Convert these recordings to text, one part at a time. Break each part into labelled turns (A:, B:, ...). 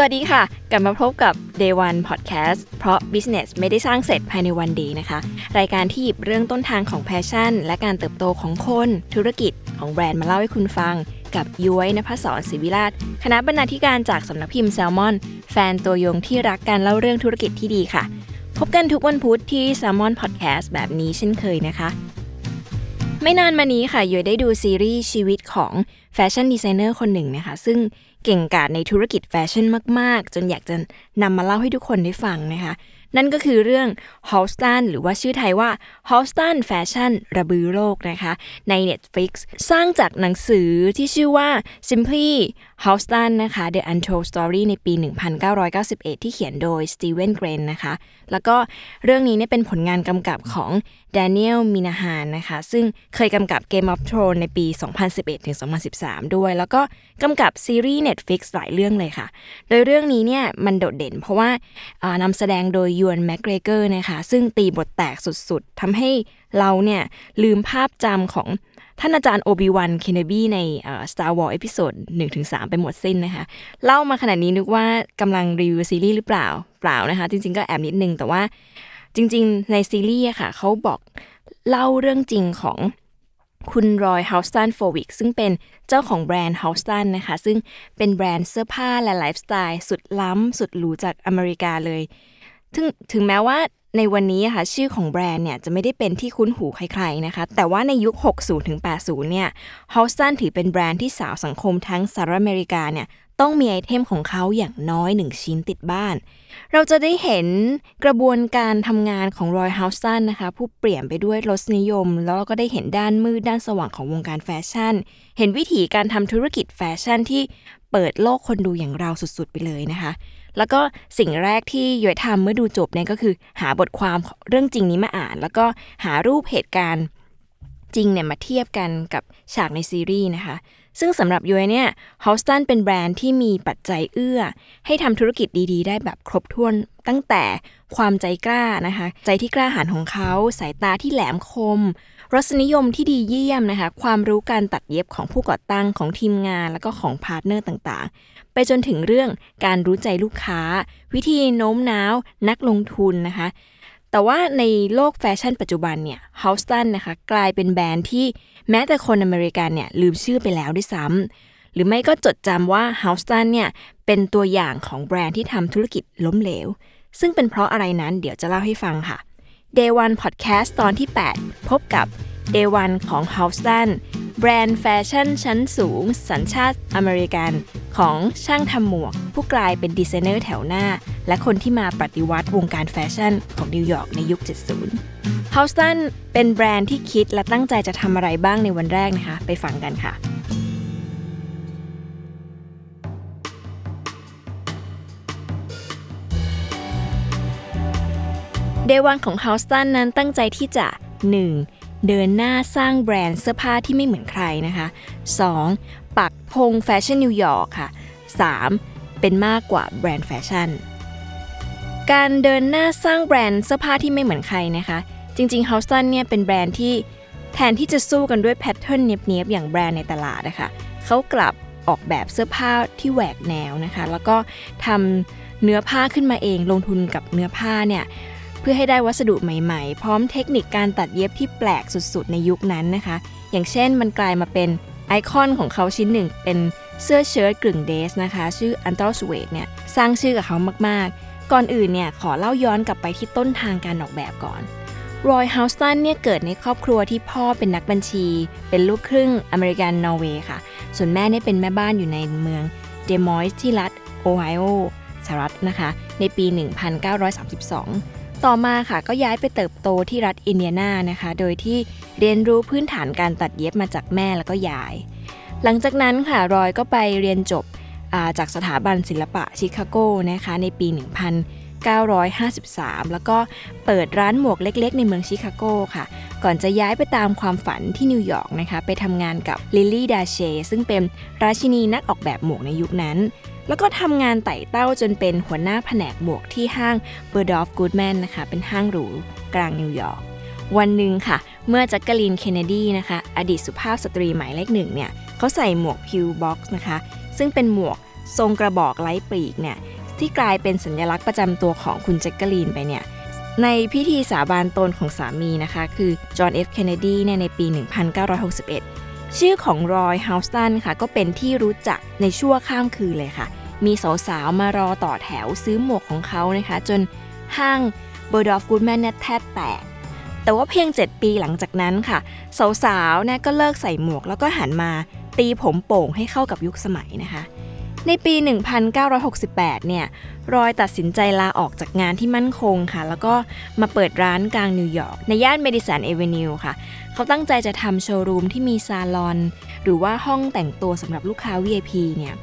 A: สวัสดีค่ะ กลับมาพบกับ Day One Podcast เพราะ Business ไม่ได้สร้างเสร็จภายในวันเดียวนะคะ รายการที่หยิบเรื่องต้นทางของ passion และการเติบโตของคน ธุรกิจของแบรนด์มาเล่าให้คุณฟัง กับย้ยนภศรศิวิราช คณะบรรณาธิการจากสำนักพิมพ์แซลมอน แฟนตัวยงที่รักการเล่าเรื่องธุรกิจที่ดีค่ะ พบกันทุกวันพุธที่ Salmon Podcast แบบนี้เช่นเคยนะคะ ไม่นานมานี้ค่ะย้ยได้ดูซีรีส์ชีวิตของ แฟชั่นดีไซเนอร์คนหนึ่งนะคะ ซึ่งเก่งกาจในธุรกิจแฟชั่นมาก ๆ จนอยากจะนำมาเล่าให้ทุกคนได้ฟังนะคะ นั่นก็คือเรื่อง h o l s t o n หรือว่าชื่อไทยว่า h o l s t o n Fashion ระบือโลกนะคะใน Netflix สร้างจากหนังสือที่ชื่อว่า Simply h o l s t o n นะคะ The Untold Story ในปี 1991 ที่เขียนโดย Steven g r e n นะคะ แล้วก็เรื่องนี้เนี่ยเป็นผลงานกำกับของ Daniel Minahan นะคะ ซึ่งเคยกำกับ Game of Thrones ในปี 2011-2013 ด้วย แล้วก็กำกับซีรีส์ Netflix หลายเรื่องเลยค่ะ โดยเรื่องนี้เนี่ยมันโดดเด่นเพราะว่านำแสดงโดย Ewan McGregor นะคะซึ่งตีบทแตกสุดๆทำให้เราเนี่ยลืมภาพจำของท่านอาจารย์ Obi-Wan Kenobi ในเอ่อ Star Wars Episode 1-3 ไปหมดสิ้นนะคะ เล่ามาขนาดนี้นึกว่ากำลังรีวิวซีรีส์หรือเปล่า เปล่านะคะ จริงๆก็แอบนิดนึง แต่ว่าจริงๆในซีรีส์ค่ะเขาบอกเล่าเรื่องจริงของคุณ Roy Halston Frowick ซึ่งเป็นเจ้าของแบรนด์ Halston นะคะ ซึ่งเป็นแบรนด์เสื้อผ้าและไลฟ์สไตล์สุดล้ำสุดหรูจากอเมริกาเลย ถึงถึงแม้ว่าในวันนี้ค่ะชื่อของแบรนด์เนี่ยจะไม่ได้เป็นที่คุ้นหูใครๆนะคะ แต่ว่าในยุค 60 ถึง 80 เนี่ย Halston ถือเป็นแบรนด์ที่สาวสังคมทั้งสหรัฐอเมริกาเนี่ยต้องมีไอเทมของเขาอย่างน้อยหนึ่งชิ้นติดบ้าน เราจะได้เห็นกระบวนการทำงานของ Roy Halston นะคะ ผู้เปี่ยมไปด้วยรสนิยม แล้วเราก็ได้เห็นด้านมืดด้านสว่างของวงการแฟชั่น เห็นวิธีการทำธุรกิจแฟชั่นที่เปิดโลกคนดูอย่างเราสุดๆไปเลยนะคะ แล้วก็สิ่งแรกที่ย้อยทำเมื่อดูจบเนี่ยก็คือ หาบทความเรื่องจริงนี้มาอ่าน แล้วก็หารูปเหตุการณ์จริงเนี่ยมาเทียบกันกับฉากในซีรีส์นะคะ ซึ่งสำหรับยูไอเนี่ยHalston เป็นแบรนด์ที่มีปัจจัยเอื้อ ให้ทำธุรกิจดีๆ ได้แบบครบถ้วนตั้งแต่ความใจกล้านะคะ ใจที่กล้าหาญของเขา สายตาที่แหลมคม รสนิยมที่ดีเยี่ยมนะคะ ความรู้การตัดเย็บของผู้ก่อตั้งของทีมงาน แล้วก็ของ partner ต่างๆ ไปจนถึงเรื่องการรู้ใจลูกค้า วิธีโน้มน้าว นักลงทุนนะคะแต่ว่าในโลกแฟชั่นปัจจุบันเนี่ย Halston นะคะกลายเป็นแบรนด์ที่ แม้แต่คนอเมริกันเนี่ยลืมชื่อไปแล้วด้วยซ้ำหรือไม่ก็จดจำว่า Halston เนี่ยเป็นตัวอย่างของแบรนด์ที่ทำธุรกิจล้มเหลว ซึ่งเป็นเพราะอะไรนั้นเดี๋ยวจะเล่าให้ฟังค่ะ Day One Podcast ตอนที่ 8 พบกับ Day One ของ h o u s t o n แบรนด์แฟชั่นชั้นสูง สัญชาติอเมริกัน ของช่างทำหมวก ผู้กลายเป็นดีไซเนอร์แถวหน้า และคนที่มาปฏิวัติวงการแฟชั่นของนิวยอร์กในยุค 70 h o u s t o n เป็นแบรนด์ที่คิดและตั้งใจจะทำอะไรบ้างในวันแรกนะคะ ไปฟังกันค่ะเดวันของ h o u s t o n นั้นตั้งใจที่จะ 1. เดินหน้าสร้างแบรนด์เสื้อผ้าที่ไม่เหมือนใครนะคะ 2. ปักธงแฟชั่นนิวยอร์กค่ะ 3. เป็นมากกว่าแบรนด์แฟชั่น การเดินหน้าสร้างแบรนด์เสื้อผ้าที่ไม่เหมือนใครนะคะ จริงๆ h o u s t o n เนี่ยเป็นแบรนด์ที่แทนที่จะสู้กันด้วยแพทเทิร์นเนียบๆอย่างแบรนด์ในตลาดนะคะเขากลับออกแบบเสื้อผ้าที่แหวกแนวนะคะ แล้วก็ทำเนื้อผ้าขึ้นมาเองลงทุนกับเนื้อผ้าเนี่ย เพื่อให้ได้วัสดุใหม่ๆ พร้อมเทคนิคการตัดเย็บที่แปลกสุดๆ ในยุคนั้นนะคะ อย่างเช่นมันกลายมาเป็นไอคอนของเขาชิ้นหนึ่ง เป็นเสื้อเชิ้ตกึ่งเดสนะคะ ชื่ออันต r สเว e เนี่ยสร้างชื่อกับเขามากๆ ก่อนอื่นเนี่ยขอเล่าย้อนกลับไปที่ต้นทางการออกแบบก่อน Roy Halston เนี่ยเกิดในครอบครัวที่พ่อเป็นนักบัญชี เป็นลูกครึ่งอเมริกันนอร์เวย์ค่ะ ส่วนแม่เนี่ยเป็นแม่บ้านอยู่ในเมืองเดมอยส์ที่รัฐโอไฮโอสหรัฐนะคะ ในปี 1932 ต่อมาค่ะก็ย้ายไปเติบโตที่รัฐอินเดียนานะคะ โดยที่เรียนรู้พื้นฐานการตัดเย็บมาจากแม่แล้วก็ยาย หลังจากนั้นค่ะรอยก็ไปเรียนจบจากสถาบันศิลปะชิคาโกนะคะในปี 1953 แล้วก็เปิดร้านหมวกเล็กๆ ในเมืองชิคาโกค่ะ ก่อนจะย้ายไปตามความฝันที่นิวยอร์กนะคะ ไปทำงานกับ Lilly Daché ซึ่งเป็นราชินีนักออกแบบหมวกในยุคนั้น แล้วก็ทำงานไต่เต้าจนเป็นหัวหน้าแผนกหมวกที่ห้าง Bergdorf Goodman นะคะ เป็นห้างหรูกลางนิวยอร์กวันหนึ่งค่ะ เมื่อแจ็คกลีนเคนเนดีนะคะ อดีตสุภาพสตรีหมายเลขหนึ่งเนี่ยเขาใส่หมวก pillbox นะคะ ซึ่งเป็นหมวกทรงกระบอกไร้ปีกเนี่ยที่กลายเป็นสัญลักษณ์ประจำตัวของคุณแจ็คกลีนไปเนี่ยในพิธีสาบานตนของสามีนะคะ คือจอห์นเอฟเคนเนดีเนี่ยในปี 1961 ชื่อของ Roy Halston ค่ะ ก็เป็นที่รู้จักในชั่วข้ามคืนเลยค่ะ มีสาวๆ มารอต่อแถวซื้อหมวกของเขานะคะ จนห้าง Bergdorf Goodman เนี่ยแทบแตกแต่ว่าเพียง 7 ปีหลังจากนั้นค่ะ สาวๆเนี่ยก็เลิกใส่หมวกแล้วก็หันมาตีผมโป่งให้เข้ากับยุคสมัยนะคะ ในปี 1968 เนี่ยรอยตัดสินใจลาออกจากงานที่มั่นคงค่ะ แล้วก็มาเปิดร้านกลางนิวยอร์กในย่าน Madison Avenue ค่ะ เขาตั้งใจจะทำโชว์รูมที่มีซาลอน หรือว่าห้องแต่งตัวสำหรับลูกค้า VIP เนี่ย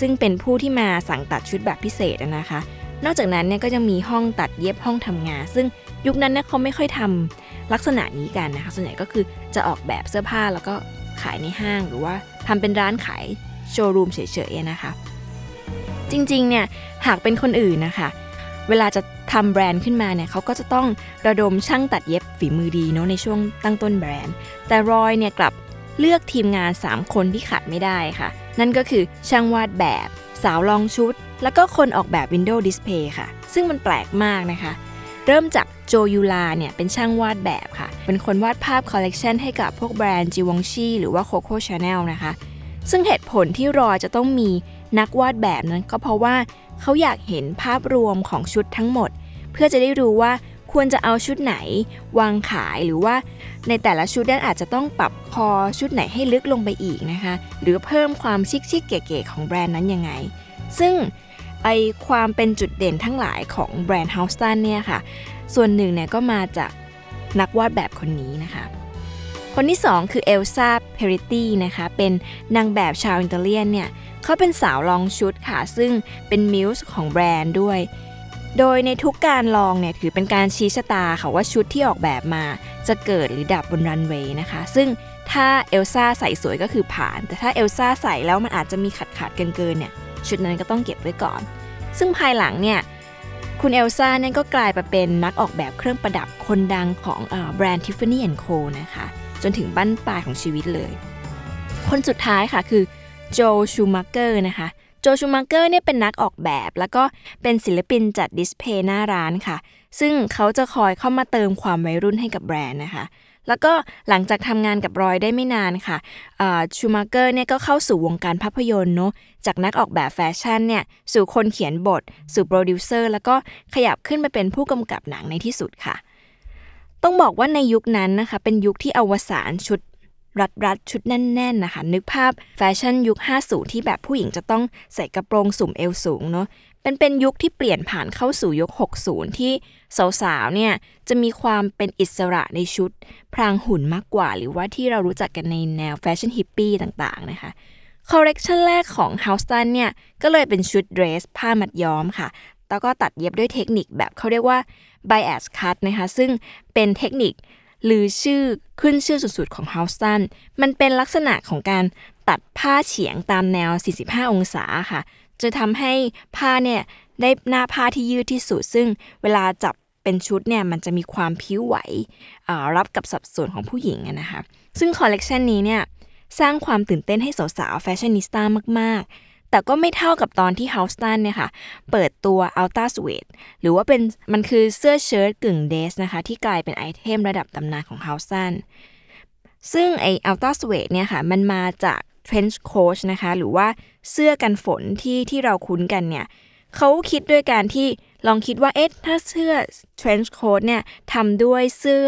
A: ซึ่งเป็นผู้ที่มาสั่งตัดชุดแบบพิเศษนะคะ นอกจากนั้นเนี่ยก็จะมีห้องตัดเย็บห้องทำงาน ซึ่งยุคนั้นเนี่ยเขาไม่ค่อยทำลักษณะนี้กันนะคะ ส่วนใหญ่ก็คือจะออกแบบเสื้อผ้าแล้วก็ขายในห้างหรือว่าทำเป็นร้านขายโชว์รูมเฉยๆนะคะ จริงๆเนี่ยหากเป็นคนอื่นนะคะ เวลาจะทำแบรนด์ขึ้นมาเนี่ยเขาก็จะต้องระดมช่างตัดเย็บฝีมือดีเนาะในช่วงตั้งต้นแบรนด์ แต่รอยเนี่ยกลับเลือกทีมงาน 3 คนที่ขาดไม่ได้ค่ะ นั่นก็คือช่างวาดแบบ สาวลองชุด แล้วก็คนออกแบบ Windows Display ค่ะ ซึ่งมันแปลกมากนะคะ เริ่มจาก Joe Eula เนี่ยเป็นช่างวาดแบบค่ะ เป็นคนวาดภาพคอลเลกชันให้กับพวกแบรนด์ Givenchy หรือว่า Coco Chanel นะคะ ซึ่งเหตุผลที่รอยจะต้องมีนักวาดแบบนั้นก็เพราะว่าเขาอยากเห็นภาพรวมของชุดทั้งหมด เพื่อจะได้รู้ว่า ควรจะเอาชุดไหนวางขายหรือว่าในแต่ละชุดนั้นอาจจะต้องปรับคอชุดไหนให้ลึกลงไปอีกนะคะ หรือเพิ่มความ chic chic เก๋ๆของแบรนด์นั้นยังไง ซึ่งไอความเป็นจุดเด่นทั้งหลายของแบรนด์ Halston เนี่ยค่ะ ส่วนหนึ่งเนี่ยก็มาจากนักวาดแบบคนนี้นะคะ คนที่ 2 คือ Elsa Peretti นะคะ เป็นนางแบบชาวอิตาเลียนเนี่ยเขาเป็นสาวลองชุดค่ะ ซึ่งเป็น muse ของแบรนด์ด้วย โดยในทุกการลองเนี่ยถือเป็นการชี้ชะตาค่ะว่าชุดที่ออกแบบมาจะเกิดหรือดับบนรันเวย์นะคะ ซึ่งถ้าเอลซ่าใส่สวยก็คือผ่าน แต่ถ้าเอลซ่าใส่แล้วมันอาจจะมีขัดขาดเกินๆเนี่ยชุดนั้นก็ต้องเก็บไว้ก่อน ซึ่งภายหลังเนี่ยคุณเอลซ่าเนี่ยก็กลายไปเป็นนักออกแบบเครื่องประดับคนดังของแบรนด์ Tiffany Co นะคะ จนถึงบั้นปลายของชีวิตเลย คนสุดท้ายค่ะคือโจSchumacher นะคะ Joel Schumacher เนี่ยเป็นนักออกแบบ แล้วก็เป็นศิลปินจัด display หน้าร้านค่ะ ซึ่งเขาจะคอยเข้ามาเติมความวัยรุ่นให้กับแบรนด์นะคะ แล้วก็หลังจากทำงานกับรอยได้ไม่นานค่ะ Schumacher เนี่ยก็เข้าสู่วงการภาพยนตร์เนาะจากนักออกแบบแฟชั่นเนี่ยสู่คนเขียนบท สู่โปรดิวเซอร์แล้วก็ขยับขึ้นมาเป็นผู้กำกับหนังในที่สุดค่ะ ต้องบอกว่าในยุคนั้นนะคะ เป็นยุคที่อวสานชุด รัดรัดชุดแน่นๆนะคะ นึกภาพแฟชั่นยุค 50 ที่แบบผู้หญิงจะต้องใส่กระโปรงสุ่มเอวสูงเนาะเป็นเป็นยุคที่เปลี่ยนผ่านเข้าสู่ยุค 60 ที่สาวๆเนี่ยจะมีความเป็นอิสระในชุด พรางหุ่นมากกว่า หรือว่าที่เรารู้จักกันในแนวแฟชั่นฮิปปี้ต่างๆนะคะคอลเลกชันแรกของ h o u s t o n เนี่ยก็เลยเป็นชุดเดรส ผ้ามัดย้อมค่ะ แล้วก็ตัดเย็บด้วยเทคนิคแบบเขาเรียกว่า bias cut นะคะ ซึ่งเป็นเทคนิค หรือชื่อขึ้นชื่อสุดๆของ h o u s t o n มันเป็นลักษณะของการตัดผ้าเฉียงตามแนว 45 องศาค่ะ จะทำให้ผ้าเนี่ยได้หน้าผ้าที่ยืดที่สุด ซึ่งเวลาจับเป็นชุดเนี่ยมันจะมีความผิวไหวรับกับสัดส่วนของผู้หญิงนะคะ ซึ่งคอลเลกชันนี้เนี่ยสร้างความตื่นเต้นให้สาวๆแฟชั่นนิสต้ามากๆ แต่ก็ไม่เท่ากับตอนที่ h o u s t o n เนี่ยค่ะ เปิดตัว Ultra Suede หรือว่าเป็นมันคือเสื้อเชิ้ตกึ่งเดสนะคะ ที่กลายเป็นไอเทมระดับตำนานของ h o u s t o n ซึ่งไอ Ultra Suede เนี่ยค่ะ มันมาจาก trench coat นะคะ หรือว่าเสื้อกันฝนที่ที่เราคุ้นกันเนี่ยเขาคิดด้วยการที่ลองคิดว่าเอ๊ะถ้าเสื้อ trench coat เนี่ยทำด้วยเสื้อ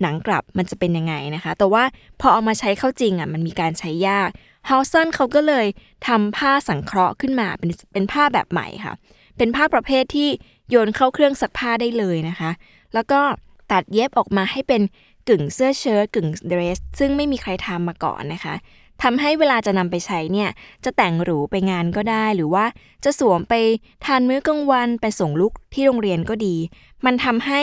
A: หนังกลับมันจะเป็นยังไงนะคะ แต่ว่าพอเอามาใช้เข้าจริงอะมันมีการใช้ยาก ฮาวซันเขาก็เลยทำผ้าสังเคราะห์ขึ้นมาเป็นเป็นผ้าแบบใหม่ค่ะ เป็นผ้าประเภทที่โยนเข้าเครื่องซักผ้าได้เลยนะคะ แล้วก็ตัดเย็บออกมาให้เป็นกึ่งเสื้อเชิ้ตกึ่งเดรส ซึ่งไม่มีใครทำมาก่อนนะคะทำให้เวลาจะนำไปใช้เนี่ย จะแต่งหรูไปงานก็ได้ หรือว่าจะสวมไปทานมื้อกลางวันไปส่งลูกที่โรงเรียนก็ดี มันทำให้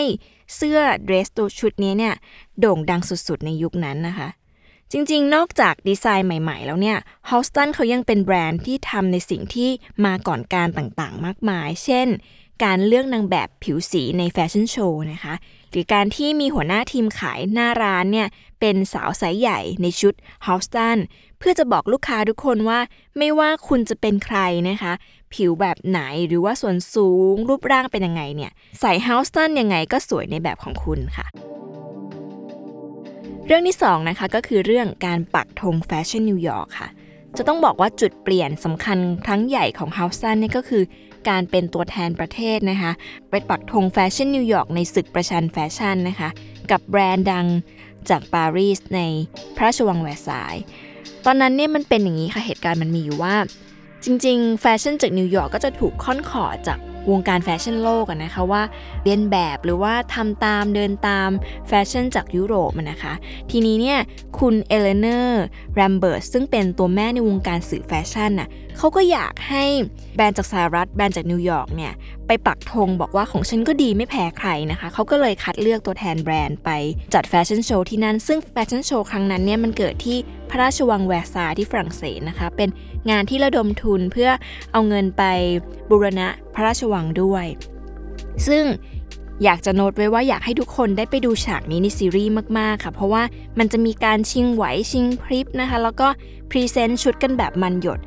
A: เสื้อเดรสตัวชุดนี้เนี่ย โด่งดังสุดๆในยุคนั้นนะคะ จริงๆ นอกจากดีไซน์ใหม่ๆ แล้วเนี่ย Halston เขายังเป็นแบรนด์ที่ทำในสิ่งที่มาก่อนการต่างๆ มากมาย เช่น การเลือกนางแบบผิวสีในแฟชั่นโชว์นะคะ หรือการที่มีหัวหน้าทีมขายหน้าร้านเนี่ย เป็นสาวไซส์ใหญ่ในชุด Halston เพื่อจะบอกลูกค้าทุกคนว่า ไม่ว่าคุณจะเป็นใครนะคะ ผิวแบบไหนหรือว่าส่วนสูงรูปร่างเป็นยังไงเนี่ย ใส่ Halston ยังไงก็สวยในแบบของคุณค่ะ เรื่องที่2นะคะก็คือเรื่องการปักธงแฟชั่นนิวยอร์กค่ะ จะต้องบอกว่าจุดเปลี่ยนสำคัญครั้งใหญ่ของ Halston นี่ก็คือการเป็นตัวแทนประเทศนะคะไปปักธงแฟชั่นนิวยอร์กในศึกประชันแฟชั่นนะคะ กับแบรนด์ดังจากปารีสในพระราชวังแวร์ซาย ตอนนั้นเนี่ยมันเป็นอย่างนี้ค่ะเหตุการณ์มันมีอยู่ว่า จริงๆ แฟชั่นจากนิวยอร์กก็จะถูกค่อนขอดจาก วงการแฟชั่นโลกนะคะว่าเลียนแบบหรือว่าทำตามเดินตามแฟชั่นจากยุโรปนะคะ ทีนี้เนี่ยคุณ Eleanor Lambert ซึ่งเป็นตัวแม่ในวงการสื่อแฟชั่นน่ะเขาก็อยากให้แบรนด์จากสหรัฐแบรนด์จากนิวยอร์กเนี่ยไปปักธงบอกว่าของฉันก็ดีไม่แพ้ใครนะคะ เขาก็เลยคัดเลือกตัวแทนแบรนด์ไปจัดแฟชั่นโชว์ที่นั่น ซึ่งแฟชั่นโชว์ครั้งนั้นเนี่ยมันเกิดที่พระราชวังแวร์ซายที่ฝรั่งเศสนะคะ เป็นงานที่ระดมทุนเพื่อเอาเงินไปบูรณะพระราชวังด้วย ซึ่งอยากจะโน้ตไว้ว่าอยากให้ทุกคนได้ไปดูฉากนี้ในซีรีส์มากๆค่ะ เพราะว่ามันจะมีการชิงไหวชิงพริบนะคะ แล้วก็ present ชุดกันแบบมันหยด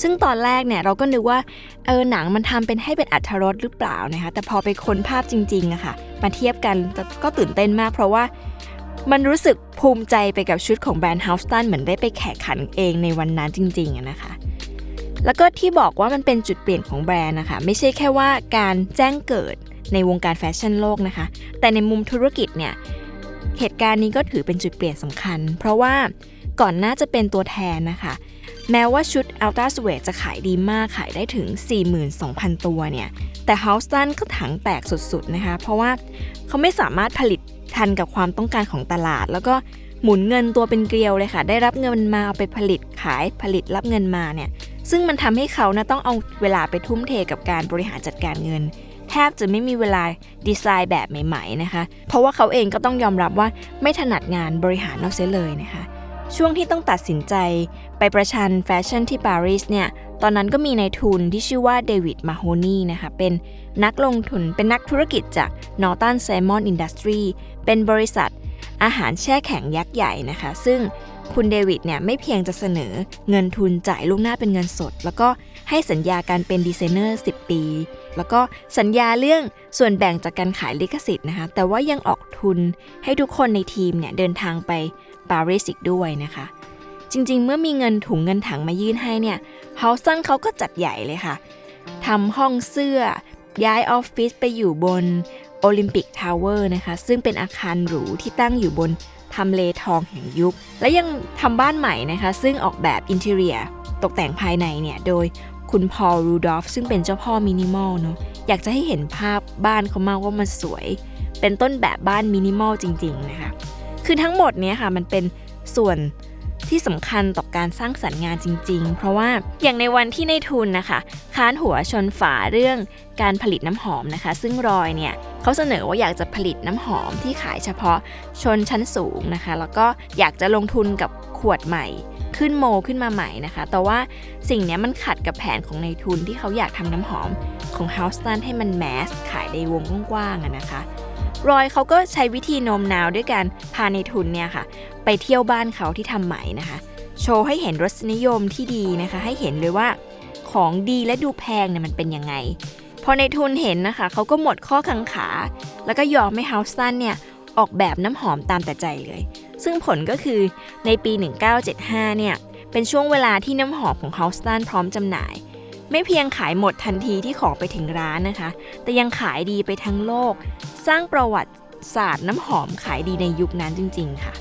A: ซึ่งตอนแรกเนี่ยเราก็นึกว่าเออหนังมันทำเป็นให้เป็นอรรถรสหรือเปล่านะคะ แต่พอไปค้นภาพจริงๆอะค่ะมาเทียบกันก็ตื่นเต้นมาก เพราะว่ามันรู้สึกภูมิใจไปกับชุดของแบรนด์ h o u s t o n เหมือนได้ไปแข่งขันเองในวันนั้นจริงๆนะคะ แล้วก็ที่บอกว่ามันเป็นจุดเปลี่ยนของแบรนด์นะคะ ไม่ใช่แค่ว่าการแจ้งเกิดในวงการแฟชั่นโลกนะคะ แต่ในมุมธุรกิจเนี่ยเหตุการณ์นี้ก็ถือเป็นจุดเปลี่ยนสำคัญ เพราะว่าก่อนหน้าจะเป็นตัวแทนนะคะ แม้ว่าชุด Ultra Suede จะขายดีมากขายได้ถึง 42,000 ตัวเนี่ย แต่ h o u s t o n ก็ถังแตกสุดๆนะคะ เพราะว่าเขาไม่สามารถผลิตทันกับความต้องการของตลาด แล้วก็หมุนเงินตัวเป็นเกลียวเลยค่ะ ได้รับเงินมาเอาไปผลิตขายผลิตรับเงินมาเนี่ย ซึ่งมันทำให้เขานะต้องเอาเวลาไปทุ่มเทกับการบริหารจัดการเงิน แทบจะไม่มีเวลาดีไซน์แบบใหม่ ๆนะคะ เพราะว่าเขาเองก็ต้องยอมรับว่าไม่ถนัดงานบริหารนอกเสียเลยนะคะ ช่วงที่ต้องตัดสินใจไปประชันแฟชั่นที่ปารีสเนี่ย ตอนนั้นก็มีนายทุนที่ชื่อว่าเดวิดมาโฮนีนะคะ เป็นนักลงทุนเป็นนักธุรกิจจาก Northern Salmon Industry เป็นบริษัทอาหารแช่แข็งยักษ์ใหญ่นะคะ ซึ่งคุณเดวิดเนี่ยไม่เพียงจะเสนอเงินทุนจ่ายล่วงหน้าเป็นเงินสด แล้วก็ให้สัญญาการเป็นดีไซเนอร์ 10 ปี แล้วก็สัญญาเรื่องส่วนแบ่งจากการขายลิขสิทธิ์นะคะ แต่ว่ายังออกทุนให้ทุกคนในทีมเนี่ยเดินทางไป ปารีสอีกด้วยนะคะ จริงๆ เมื่อมีเงินถุงเงินถังมายื่นให้เนี่ย Halston เขาก็จัดใหญ่เลยค่ะทำห้องเสื้อ ย้ายออฟฟิศไปอยู่บน Olympic Tower นะคะ ซึ่งเป็นอาคารหรูที่ตั้งอยู่บนทำเลทองแห่งยุค และยังทำบ้านใหม่นะคะ ซึ่งออกแบบ interior ตกแต่งภายในเนี่ย โดยคุณ Paul Rudolph ซึ่งเป็นเจ้าพ่อมินิมอลเนาะอยากจะให้เห็นภาพบ้านเขามากว่ามันสวย เป็นต้นแบบบ้านมินิมอลจริง ๆ นะคะ คือทั้งหมดนี้ค่ะมันเป็นส่วนที่สำคัญต่อการสร้างสรรค์งานจริง ๆ เพราะว่าอย่างในวันที่ในทุนนะคะ ค้านหัวชนฝาเรื่องการผลิตน้ำหอมนะคะ ซึ่งรอยเนี่ยเขาเสนอว่าอยากจะผลิตน้ำหอมที่ขายเฉพาะชนชั้นสูงนะคะ แล้วก็อยากจะลงทุนกับขวดใหม่ ขึ้นโมขึ้นมาใหม่นะคะ แต่ว่าสิ่งนี้มันขัดกับแผนของในทุนที่เขาอยากทำน้ำหอมของ h o u s t o n ให้มันแมสขายในวงกว้างๆนะคะ รอยเขาก็ใช้วิธีโน้มน้าวด้วยการพาในทุนเนี่ยค่ะ ไปเที่ยวบ้านเขาที่ทำใหม่นะคะ โชว์ให้เห็นรสนิยมที่ดีนะคะ ให้เห็นเลยว่าของดีและดูแพงเนี่ยมันเป็นยังไง พอในทุนเห็นนะคะ เขาก็หมดข้อกังขา แล้วก็ยอมให้เฮาส์ตันเนี่ยออกแบบน้ำหอมตามแต่ใจเลย ซึ่งผลก็คือในปี 1975 เนี่ย เป็นช่วงเวลาที่น้ำหอมของเฮาส์ตันพร้อมจำหน่าย ไม่เพียงขายหมดทันทีที่ของไปถึงร้านนะคะ แต่ยังขายดีไปทั้งโลก สร้างประวัติศาสตร์น้ำหอมขายดีในยุคนั้นจริง ๆ ค่ะ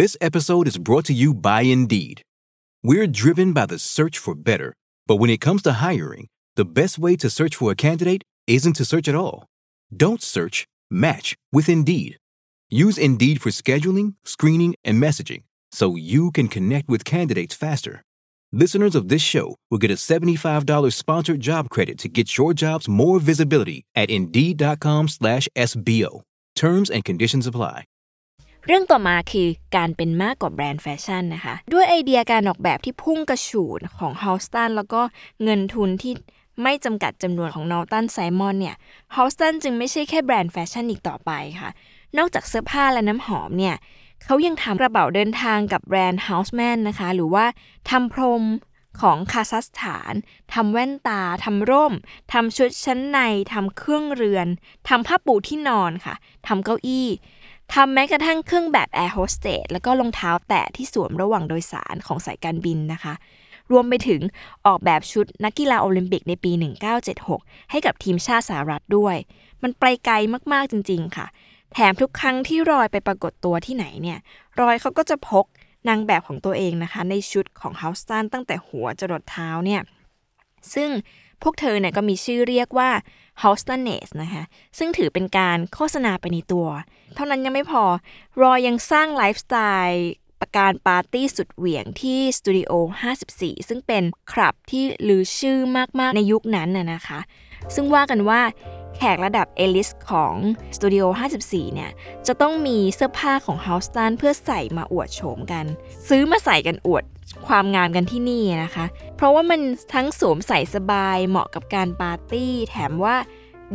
B: This episode is brought to you by Indeed. We're driven by the search for better, but when it comes to hiring, the best way to search for a candidate isn't to search at all. Don't search, match with Indeed. Use Indeed for scheduling, screening, and messaging so you can connect with candidates faster. Listeners of this show will get a $75 sponsored job credit to get your jobs more visibility at Indeed.com slash SBO. Terms and conditions apply.
A: เรื่องต่อมาคือการเป็นมากกว่าแบรนด์แฟชั่นนะคะ ด้วยไอเดียการออกแบบที่พุ่งกระฉูดของ h o u s t o n แล้วก็เงินทุนที่ ไม่จำกัดจำนวนของนอ l ตันไซมอนเนี่ย h o u s t o n จึงไม่ใช่แค่แบรนด์แฟชั่นอีกต่อไปค่ะ นอกจากเสื้อผ้าและน้ำหอมเนี่ยเขายังทำกระเป๋าเดินทางกับแบรนด์ Hartmann นะคะ หรือว่าทำพรมของ Karastan ทำแว่นตาทำร่มทำชุดชั้นในทำเครื่องเรือนทำผ้าปูที่นอนค่ะทำเก้าอี้ทำแม้กระทั่งเครื่องแบบแอร์โฮสเตสแล้วก็รองเท้าแตะที่สวมระหว่างโดยสารของสายการบินนะคะ รวมไปถึงออกแบบชุดนักกีฬาโอลิมปิกในปี 1976 ให้กับทีมชาติสหรัฐด้วย มันไปไกลมากๆจริง ๆ ค่ะ แถมทุกครั้งที่รอยไปปรากฏตัวที่ไหนเนี่ย รอยเขาก็จะพกนางแบบของตัวเองนะคะ ในชุดของเฮาสตันตั้งแต่หัวจรดเท้าเนี่ย ซึ่งพวกเธอเนี่ยก็มีชื่อเรียกว่า h o u s t o n e s นะคะ ซึ่งถือเป็นการโฆษณาไปในตัว เท่านั้นยังไม่พอ รอยยังสร้างไลฟ์สไตล์ ประการปาร์ตี้สุดเหวี่ยงที่สตูดิโอ 54 ซึ่งเป็นคลับที่ลือชื่อมาก ๆ ในยุคนั้นน่ะนะคะ ซึ่งว่ากันว่าแขกระดับ A-list ของสตูดิโอ 54 เนี่ย จะต้องมีเสื้อผ้าของ h o u s t o n เพื่อใส่มาอวดโฉมกัน ซื้อมาใส่กันอวดความงามกันที่นี่นะคะ เพราะว่ามันทั้งสวมใส่สบายเหมาะกับการปาร์ตี้ แถมว่า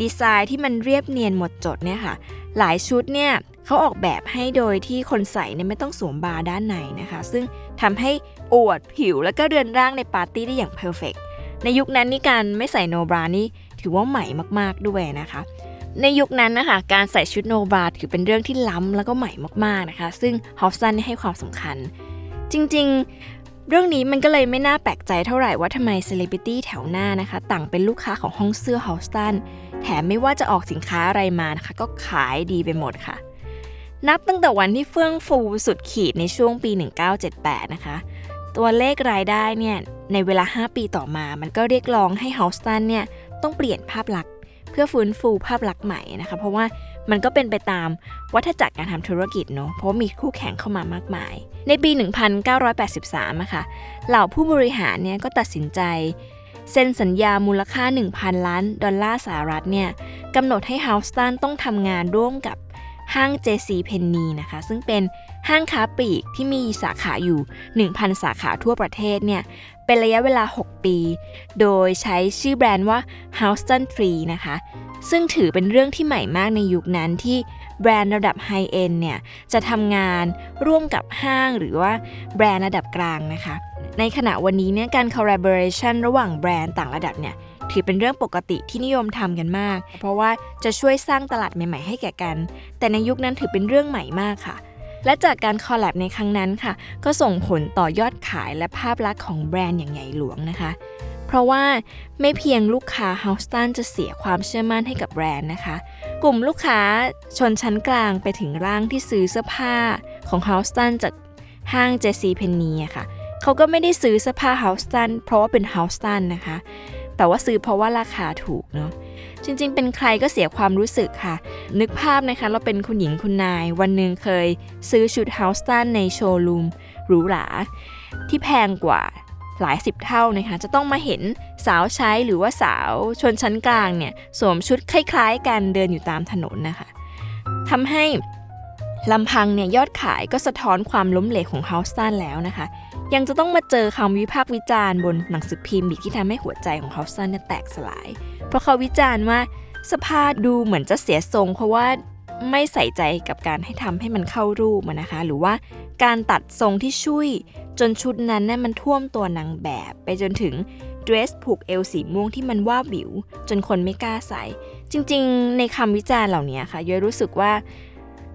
A: ดีไซน์ที่มันเรียบเนียนหมดจดเนี่ยค่ะ หลายชุดเนี่ยเขาออกแบบให้โดยที่คนใส่เนี่ยไม่ต้องสวมบราด้านในนะคะ ซึ่งทำให้อวดผิวแล้วก็เรือนร่างในปาร์ตี้ได้อย่าง perfect ในยุคนั้นนี่การไม่ใส่ no bra นี่ถือว่าใหม่มากๆด้วยนะคะ ในยุคนั้นนะคะการใส่ชุด no bra ถือเป็นเรื่องที่ล้ำแล้วก็ใหม่มากๆนะคะ ซึ่ง Halston ให้ความสำคัญ จริงๆ เรื่องนี้มันก็เลยไม่น่าแปลกใจเท่าไหร่ว่าทำไมเซเลบริตี้แถวหน้านะคะ ต่างเป็นลูกค้าของห้องเสื้อ Halstonแถมไม่ว่าจะออกสินค้าอะไรมานะคะ ก็ขายดีไปหมดค่ะ นับตั้งแต่วันที่เฟื่องฟูสุดขีดในช่วงปี 1978 นะคะ ตัวเลขรายได้เนี่ยในเวลา 5 ปีต่อมา มันก็เรียกร้องให้ h o u s t o n เนี่ยต้องเปลี่ยนภาพลักษณ์ เพื่อฟื้นฟูภาพลักษณ์ใหม่นะคะ เพราะว่า มันก็เป็นไปตามวัฏจักรการทำธุรกิจเนาะเพราะมีคู่แข่งเข้ามามากมาย ในปี 1983อะค่ะเหล่าผู้บริหารเนี่ยก็ตัดสินใจเซ็นสัญญามูลค่า 1,000 ล้าน ดอลลาร์สหรัฐเนี่ยกำหนดให้ h o u s t o n ต้องทำงานร่วมกับห้าง JC p e n n y นะคะ ซึ่งเป็นห้างค้าปลีกที่มีสาขาอยู่ 1,000 สาขาทั่วประเทศเนี่ย เป็นระยะเวลา 6 ปี โดยใช้ชื่อแบรนด์ว่า Houston Tree นะคะ ซึ่งถือเป็นเรื่องที่ใหม่มากในยุคนั้นที่แบรนด์ระดับไฮเอ็นเนี่ยจะทำงานร่วมกับห้างหรือว่าแบรนด์ระดับกลางนะคะ ในขณะวันนี้เนี่ยการ collaboration ระหว่างแบรนด์ต่างระดับเนี่ยถือเป็นเรื่องปกติที่นิยมทำกันมาก เพราะว่าจะช่วยสร้างตลาดใหม่ ๆ ให้แก่กัน แต่ในยุคนั้นถือเป็นเรื่องใหม่มากค่ะ และจากการคอลแลบในครั้งนั้นค่ะ ก็ส่งผลต่อยอดขายและภาพลักษณ์ของแบรนด์อย่างใหญ่หลวงนะคะ เพราะว่าไม่เพียงลูกค้า h o u s t o n จะเสียความเชื่อมั่นให้กับแบรนด์นะคะ กลุ่มลูกค้าชนชั้นกลางไปถึงร่างที่ซื้อเสื้อผ้าของ h o u s t o n จากห้าง JC Penney อะค่ะเขาก็ไม่ได้ซื้อเสื้อผ้า h o u s t o n เพราะว่าเป็น h o u s t o n นะคะ แต่ว่าซื้อเพราะว่าราคาถูกเนาะจริงๆ เป็นใครก็เสียความรู้สึกค่ะ นึกภาพนะคะ เราเป็นคุณหญิงคุณนาย วันหนึ่งเคยซื้อชุด h o u s t o n ในโชว์รูมหรูหราที่แพงกว่า หลายสิบเท่านะคะจะต้องมาเห็นสาวใช้หรือว่าสาวชนชั้นกลางเนี่ยสวมชุดคล้ายๆกันเดินอยู่ตามถนนนะคะทำให้ลำพังเนี่ยยอดขายก็สะท้อนความล้มเหลวของเฮาส์ตันแล้วนะคะ ยังจะต้องมาเจอคำวิพากษ์วิจารณ์บนหนังสือพิมพ์อีกที่ทำให้หัวใจของเฮาส์ตันเนี่ยแตกสลาย เพราะเขาวิจารณ์ว่าสภาพดูเหมือนจะเสียทรง เพราะว่าไม่ใส่ใจกับการให้ทำให้มันเข้ารูปนะคะ หรือว่าการตัดทรงที่ช่วย จนชุดนั้นนี่มันท่วมตัวนางแบบ ไปจนถึงเดรสผูกเอวสีม่วงที่มันว่าบิว จนคนไม่กล้าใส่ จริงๆ ในคำวิจารณ์เหล่านี้ค่ะย้อยรู้สึกว่า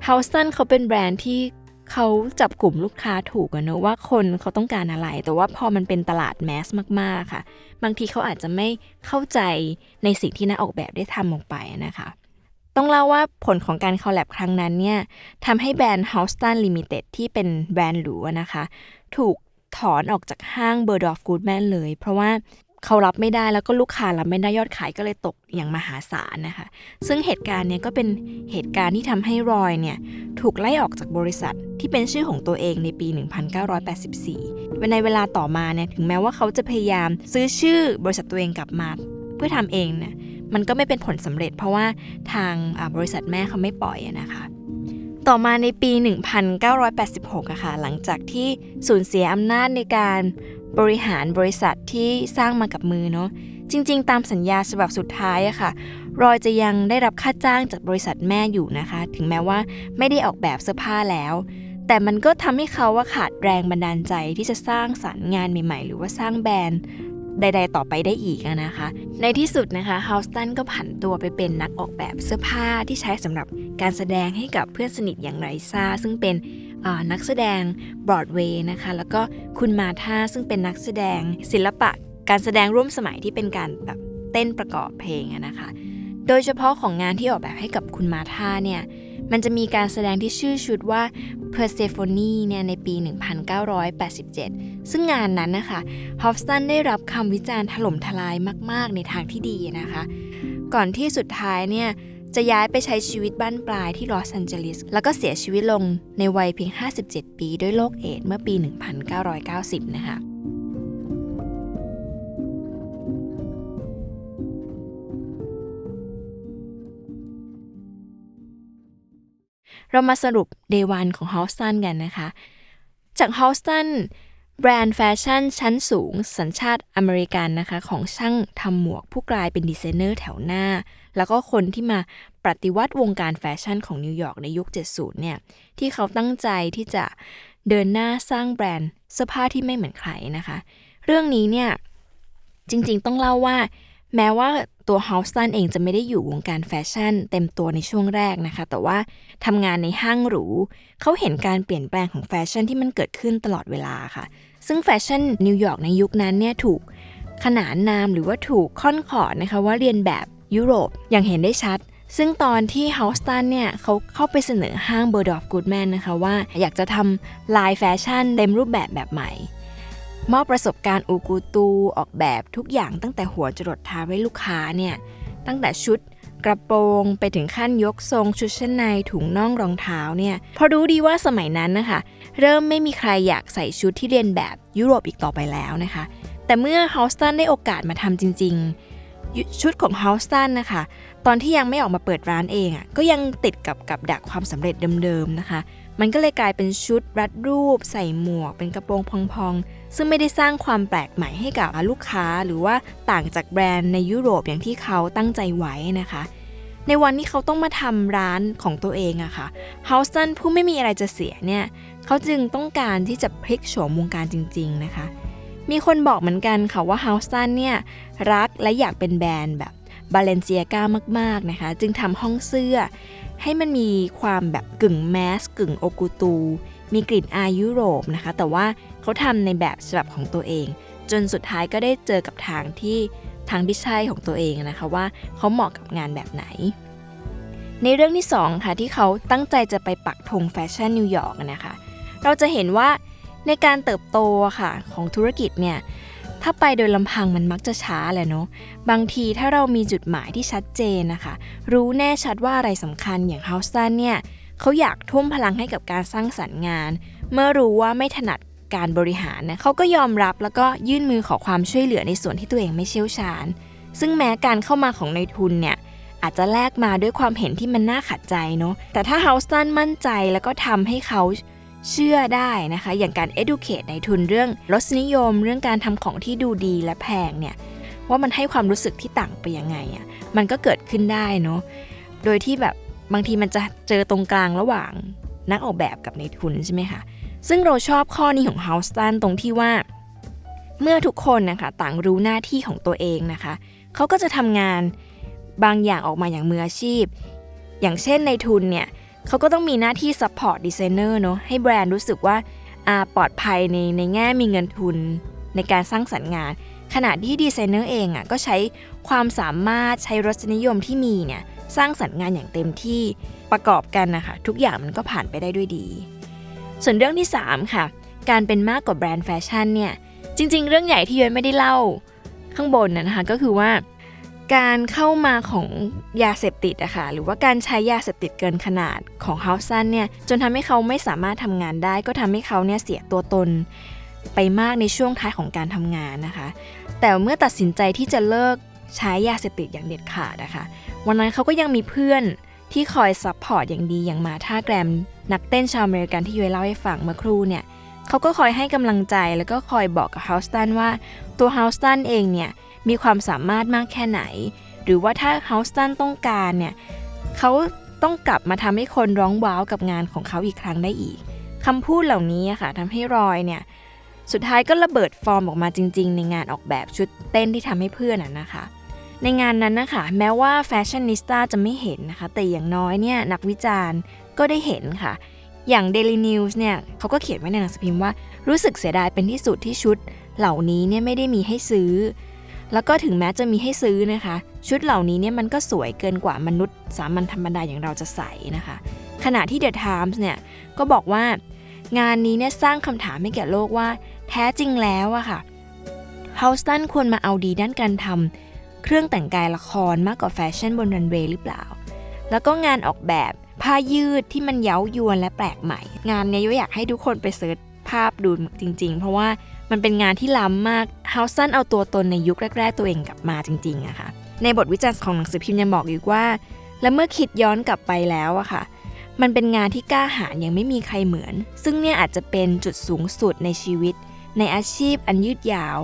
A: เฮาสตันเขาเป็นแบรนด์ที่เขาจับกลุ่มลูกค้าถูกอะเนอะว่าคนเขาต้องการอะไร แต่ว่าพอมันเป็นตลาดแมสมาก ๆ ค่ะ บางทีเขาอาจจะไม่เข้าใจในสิ่งที่นักออกแบบได้ทำลงไปนะคะ ต้องเล่าว่าผลของการคอลแลบครั้งนั้นเนี่ยทำให้แบรนด์ Houston Limited ที่เป็นแบรนด์หรูนะคะ ถูกถอนออกจากห้าง Bird of Goodman เลย เพราะว่าเขารับไม่ได้แล้วก็ลูกค้ารับไม่ได้ยอดขายก็เลยตกอย่างมหาศาลนะคะ ซึ่งเหตุการณ์เนี้ยก็เป็นเหตุการณ์ที่ทำให้รอยเนี่ยถูกไล่ออกจากบริษัทที่เป็นชื่อของตัวเองในปี 1984 ในเวลาต่อมาเนี่ยถึงแม้ว่าเขาจะพยายามซื้อชื่อบริษัทตัวเองกลับมาเพื่อทำเองเนี่ย มันก็ไม่เป็นผลสำเร็จ เพราะว่าทางบริษัทแม่เขาไม่ปล่อยนะคะต่อมาในปี 1986อะค่ะ หลังจากที่สูญเสียอำนาจในการบริหารบริษัทที่สร้างมากับมือเนาะ จริง ๆ ตามสัญญาฉบับสุดท้ายอะค่ะ รอยจะยังได้รับค่าจ้างจากบริษัทแม่อยู่นะคะ ถึงแม้ว่าไม่ได้ออกแบบเสื้อผ้าแล้ว แต่มันก็ทำให้เขาว่าขาดแรงบันดาลใจที่จะสร้างสรรค์งานใหม่ ๆ หรือว่าสร้างแบรนด์ ใด ๆ ต่อไปได้อีกนะคะ ในที่สุดนะคะฮาสตันก็ผันตัวไปเป็นนักออกแบบเสื้อผ้าที่ใช้สำหรับการแสดงให้กับเพื่อนสนิทอย่างไรซ่าซึ่งเป็นนักแสดงบรอดเวย์นะคะแล้วก็คุณมาธาซึ่งเป็นนักแสดงศิลปะ การแสดงร่วมสมัยที่เป็นการแบบเต้นประกอบเพลงนะคะ โดยเฉพาะของงานที่ออกแบบให้กับคุณมาธาเนี่ย มันจะมีการแสดงที่ชื่อชุดว่า Persephone เนี่ยในปี 1987 ซึ่งงานนั้นนะคะฮอฟสันได้รับคำวิจารณ์ถล่มทลายมาก ๆ ในทางที่ดีนะคะ ก่อนที่สุดท้ายเนี่ยจะย้ายไปใช้ชีวิตบั้นปลายที่ลอสแอนเจลิส แล้วก็เสียชีวิตลงในวัยเพียง 57 ปีด้วยโรคเอดส์เมื่อปี 1990 นะคะ เรามาสรุป Day 1ของ Halston กันนะคะ จาก h o u s t o n แบรนด์แฟชั่นชั้นสูง สัญชาติอเมริกันนะคะ ของช่างทำหมวกผู้กลายเป็นดีไซเนอร์แถวหน้า แล้วก็คนที่มาปฏิวัติวงการแฟชั่นของนิวยอร์กในยุค 70 เนี่ย ที่เขาตั้งใจที่จะเดินหน้าสร้างแบรนด์เสื้อผ้าที่ไม่เหมือนใครนะคะ เรื่องนี้เนี่ย จริงๆต้องเล่าว่า แม้ว่าตัว Halston เองจะไม่ได้อยู่วงการแฟชั่น เต็มตัวในช่วงแรกนะคะ แต่ว่าทำงานในห้างหรู เขาเห็นการเปลี่ยนแปลงของแฟชั่นที่มันเกิดขึ้นตลอดเวลาค่ะ ซึ่งแฟชั่นนิวยอร์กในยุคนั้นเนี่ยถูกขนานนามหรือว่าถูกค่อนขอดนะคะว่าเลียนแบบยุโรปอย่างเห็นได้ชัด ซึ่งตอนที่ Halston เนี่ยเขาเข้าไปเสนอห้าง Bergdorf Goodman นะคะว่าอยากจะทำลายแฟชั่นเต็มรูปแบบแบบใหม่ มอบประสบการณ์อูกูตูออกแบบทุกอย่างตั้งแต่หัวจรดเท้าให้ลูกค้าเนี่ยตั้งแต่ชุดกระโปรงไปถึงขั้นยกทรงชุดชั้นในถุงน่องรองเท้าเนี่ยพอรู้ดีว่าสมัยนั้นนะคะ เริ่มไม่มีใครอยากใส่ชุดที่เรียนแบบยุโรปอีกต่อไปแล้วนะคะ แต่เมื่อฮาวสตันได้โอกาสมาทำจริง ๆ ชุดของฮาวสตันนะคะ ตอนที่ยังไม่ออกมาเปิดร้านเองอะ่ะก็ยังติดกับกับดักความสำเร็จเดิมๆนะคะ มันก็เลยกลายเป็นชุดรัดรูป ใส่หมวก เป็นกระโปรงพองๆ ซึ่งไม่ได้สร้างความแปลกใหม่ให้กับลูกค้า หรือว่าต่างจากแบรนด์ในยุโรปอย่างที่เขาตั้งใจไว้นะคะ ในวันที่เขาต้องมาทำร้านของตัวเองอะคะ่ะเฮาสตันผู้ไม่มีอะไรจะเสียเนี่ยเขาจึงต้องการที่จะพลิกโฉมวงการจริง ๆนะคะ มีคนบอกเหมือนกันค่ะว่าเฮาสตันเนี่ยรักและอยากเป็นแบรนด์แบบ บาเลนเซียก้ามากๆนะคะ จึงทำห้องเสื้อ ให้มันมีความแบบกึ่งแมสกึ่งโอกูตู มีกลิ่นอายยุโรปนะคะ แต่ว่าเขาทำในแบบฉบับของตัวเอง จนสุดท้ายก็ได้เจอกับทางที่ทางที่ใช่ของตัวเองนะคะว่าเขาเหมาะกับงานแบบไหน ในเรื่องที่2ค่ะที่เขาตั้งใจจะไปปักธงแฟชั่นนิวยอร์กนะคะ เราจะเห็นว่าในการเติบโตค่ะของธุรกิจเนี่ย ถ้าไปโดยลำพังมันมักจะช้าแหละเนาะ บางทีถ้าเรามีจุดหมายที่ชัดเจนนะคะ รู้แน่ชัดว่าอะไรสำคัญอย่าง Halston เนี่ยเขาอยากทุ่มพลังให้กับการสร้างสรรค์งาน เมื่อรู้ว่าไม่ถนัดการบริหารนะเขาก็ยอมรับแล้วก็ยื่นมือขอความช่วยเหลือในส่วนที่ตัวเองไม่เชี่ยวชาญ ซึ่งแม้การเข้ามาของในทุนเนี่ยอาจจะแลกมาด้วยความเห็นที่มันน่าขัดใจเนาะ แต่ถ้าเฮาส์ตันมั่นใจแล้วก็ทำให้เขา เชื่อได้นะคะ อย่างการ educate ในทุนเรื่องรสนิยม เรื่องการทำของที่ดูดีและแพงเนี่ยว่ามันให้ความรู้สึกที่ต่างไปยังไงอะ่ะมันก็เกิดขึ้นได้เนาะโดยที่แบบบางทีมันจะเจอตรงกลางระหว่างนักออกแบบกับในทุนใช่ไหมคะซึ่งเราชอบข้อนี้ของเฮาส์ตันตรงที่ว่า เมื่อทุกคนนะคะต่างรู้หน้าที่ของตัวเองนะคะเขาก็จะทำงานบางอย่างออกมาอย่างมืออาชีพ อย่างเช่นในทุนเนี่ย เขาก็ต้องมีหน้าที่ support designer เนาะให้แบรนด์รู้สึกว่าอาปลอดภัยในในแง่มีเงินทุนในการสร้างสรรค์งาน ขณะที่ดีไซเนอร์เองอะ่ะก็ใช้ความสามารถใช้รสนิยมที่มีเนี่ยสร้างสรรค์งานอย่างเต็มที่ประกอบกันนะคะทุกอย่างมันก็ผ่านไปได้ด้วยดี ส่วนเรื่องที่ 3 ค่ะ การเป็นมากกว่าแบรนด์แฟชั่นเนี่ยจริง ๆ เรื่องใหญ่ที่ย้อยไม่ได้เล่าข้างบนนะคะก็คือว่า การเข้ามาของยาเสพติดอะค่ะหรือว่าการใช้ยาเสพติดเกินขนาดของเฮาสันเนี่ยจนทำให้เขาไม่สามารถทำงานได้ ก็ทำให้เขาเนี่ยเสียตัวตนไปมากในช่วงท้ายของการทำงานนะคะ แต่เมื่อตัดสินใจที่จะเลิกใช้ยาเสพติดอย่างเด็ดขาดนะคะวันนั้นเขาก็ยังมีเพื่อนที่คอย support อย่างดีอย่าง Martha Graham นักเต้นชาวอเมริกันที่ยุ้ยเล่าให้ฟังเมื่อครู่เนี่ยเขาก็คอยให้กำลังใจแล้วก็คอยบอกกับ Halston ว่าตัว Halston เองเนี่ย มีความสามารถมากแค่ไหน หรือว่าถ้า Halston ต้องการเนี่ยเขาต้องกลับมาทำให้คนร้องว้าวกับงานของเขาอีกครั้งได้อีกคำพูดเหล่านี้ค่ะทำให้รอยเนี่ยสุดท้ายก็ระเบิดฟอร์มออกมาจริง ๆ ในงานออกแบบชุดเต้นที่ทำให้เพื่อนนะคะ ในงานนั้นนะคะแม้ว่าแฟชั่นนิสต้าจะไม่เห็นนะคะ แต่อย่างน้อยเนี่ยนักวิจารณ์ก็ได้เห็นค่ะ อย่าง Daily News เนี่ยเขาก็เขียนไว้ในหนังสือพิมพ์ว่ารู้สึกเสียดายเป็นที่สุดที่ชุดเหล่านี้เนี่ยไม่ได้มีให้ซื้อ แล้วก็ถึงแม้จะมีให้ซื้อนะคะ ชุดเหล่านี้เนี่ยมันก็สวยเกินกว่ามนุษย์ สามัญธรรมดาอย่างเราจะใส่นะคะ ขณะที่ The Times เนี่ยก็บอกว่างานนี้เนี่ยสร้างคำถามให้แก่โลกว่า แท้จริงแล้วอะค่ะ Halston ควรมาเอาดีด้านการทำเครื่องแต่งกายละครมากกว่าแฟชั่นบนรันเวย์หรือเปล่า แล้วก็งานออกแบบผ้ายืดที่มันเย้ายวนและแปลกใหม่ งานนี้ยุ้ยอยากให้ทุกคนไป search ภาพดูจริง ๆ เพราะว่า มันเป็นงานที่ล้ำมาก Halston เอาตัวตนในยุคแรก ๆ ตัวเองกลับมาจริงๆอะค่ะ ในบทวิจารณ์ของหนังสือพิมพ์ยังบอกอีกว่า และเมื่อคิดย้อนกลับไปแล้วอะค่ะ มันเป็นงานที่กล้าหาญยังไม่มีใครเหมือน ซึ่งเนี่ยอาจจะเป็นจุดสูงสุดในชีวิต ในอาชีพอันยืดยาว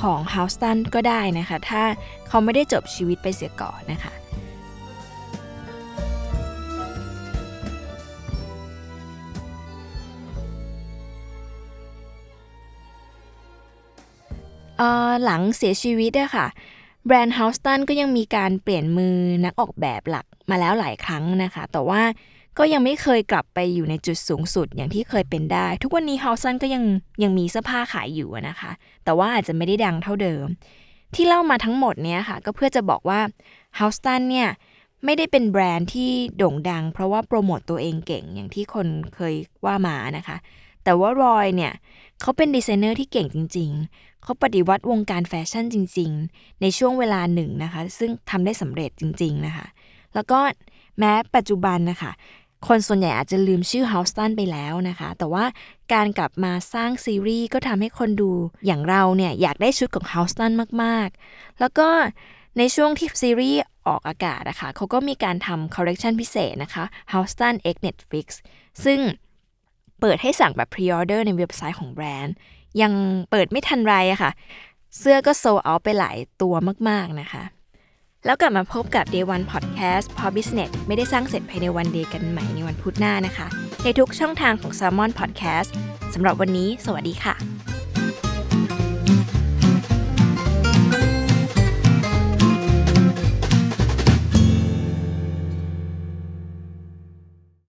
A: ของเฮาสตันก็ได้นะคะ ถ้าเขาไม่ได้จบชีวิตไปเสียก่อนนะคะ หลังเสียชีวิตอะค่ะแบรนด์เฮาสตันก็ยังมีการเปลี่ยนมือนักออกแบบหลักมาแล้วหลายครั้งนะคะ แต่ว่าก็ยังไม่เคยกลับไปอยู่ในจุดสูงสุดอย่างที่เคยเป็นได้ ทุกวันนี้ Halston ก็ยังยังมีเสื้อผ้าขายอยู่นะคะ แต่ว่าอาจจะไม่ได้ดังเท่าเดิม ที่เล่ามาทั้งหมดเนี้ยค่ะ ก็เพื่อจะบอกว่า Halston เนี่ยไม่ได้เป็นแบรนด์ที่โด่งดัง เพราะว่าโปรโมตตัวเองเก่งอย่างที่คนเคยว่ามานะคะ แต่ว่ารอยเนี่ย เขาเป็นดีไซเนอร์ที่เก่งจริง ๆ เขาปฏิวัติวงการแฟชั่นจริง ๆ ในช่วงเวลาหนึ่งนะคะ ซึ่งทำได้สำเร็จจริง ๆ นะคะ แล้วก็แม้ปัจจุบันนะคะ คนส่วนใหญ่อาจจะลืมชื่อ h o u s t o n ไปแล้วนะคะ แต่ว่าการกลับมาสร้างซีรีส์ก็ทำให้คนดูอย่างเราเนี่ยอยากได้ชุดของ Halston มาก ๆ แล้วก็ในช่วงที่ซีรีส์ออกอากาศนะคะเขาก็มีการทำคอลเลกชันพิเศษนะคะ h o u s t o n X Netflix ซึ่ง เปิดให้สั่งแบบ pre-order ในเว็บไซต์ของแบรนด์ ยังเปิดไม่ทันไรอะค่ะ เสื้อก็โซเอาไปหลายตัวมากๆนะคะ แล้วกลับมาพบกับ Day One Podcast พอ Business ไม่ได้สร้างเสร็จภายในวันเดย์กันใหม่ในวันพุธหน้านะคะ ในทุกช่องทางของ Salmon Podcast สำหรับวันนี้ สวัสดีค่ะ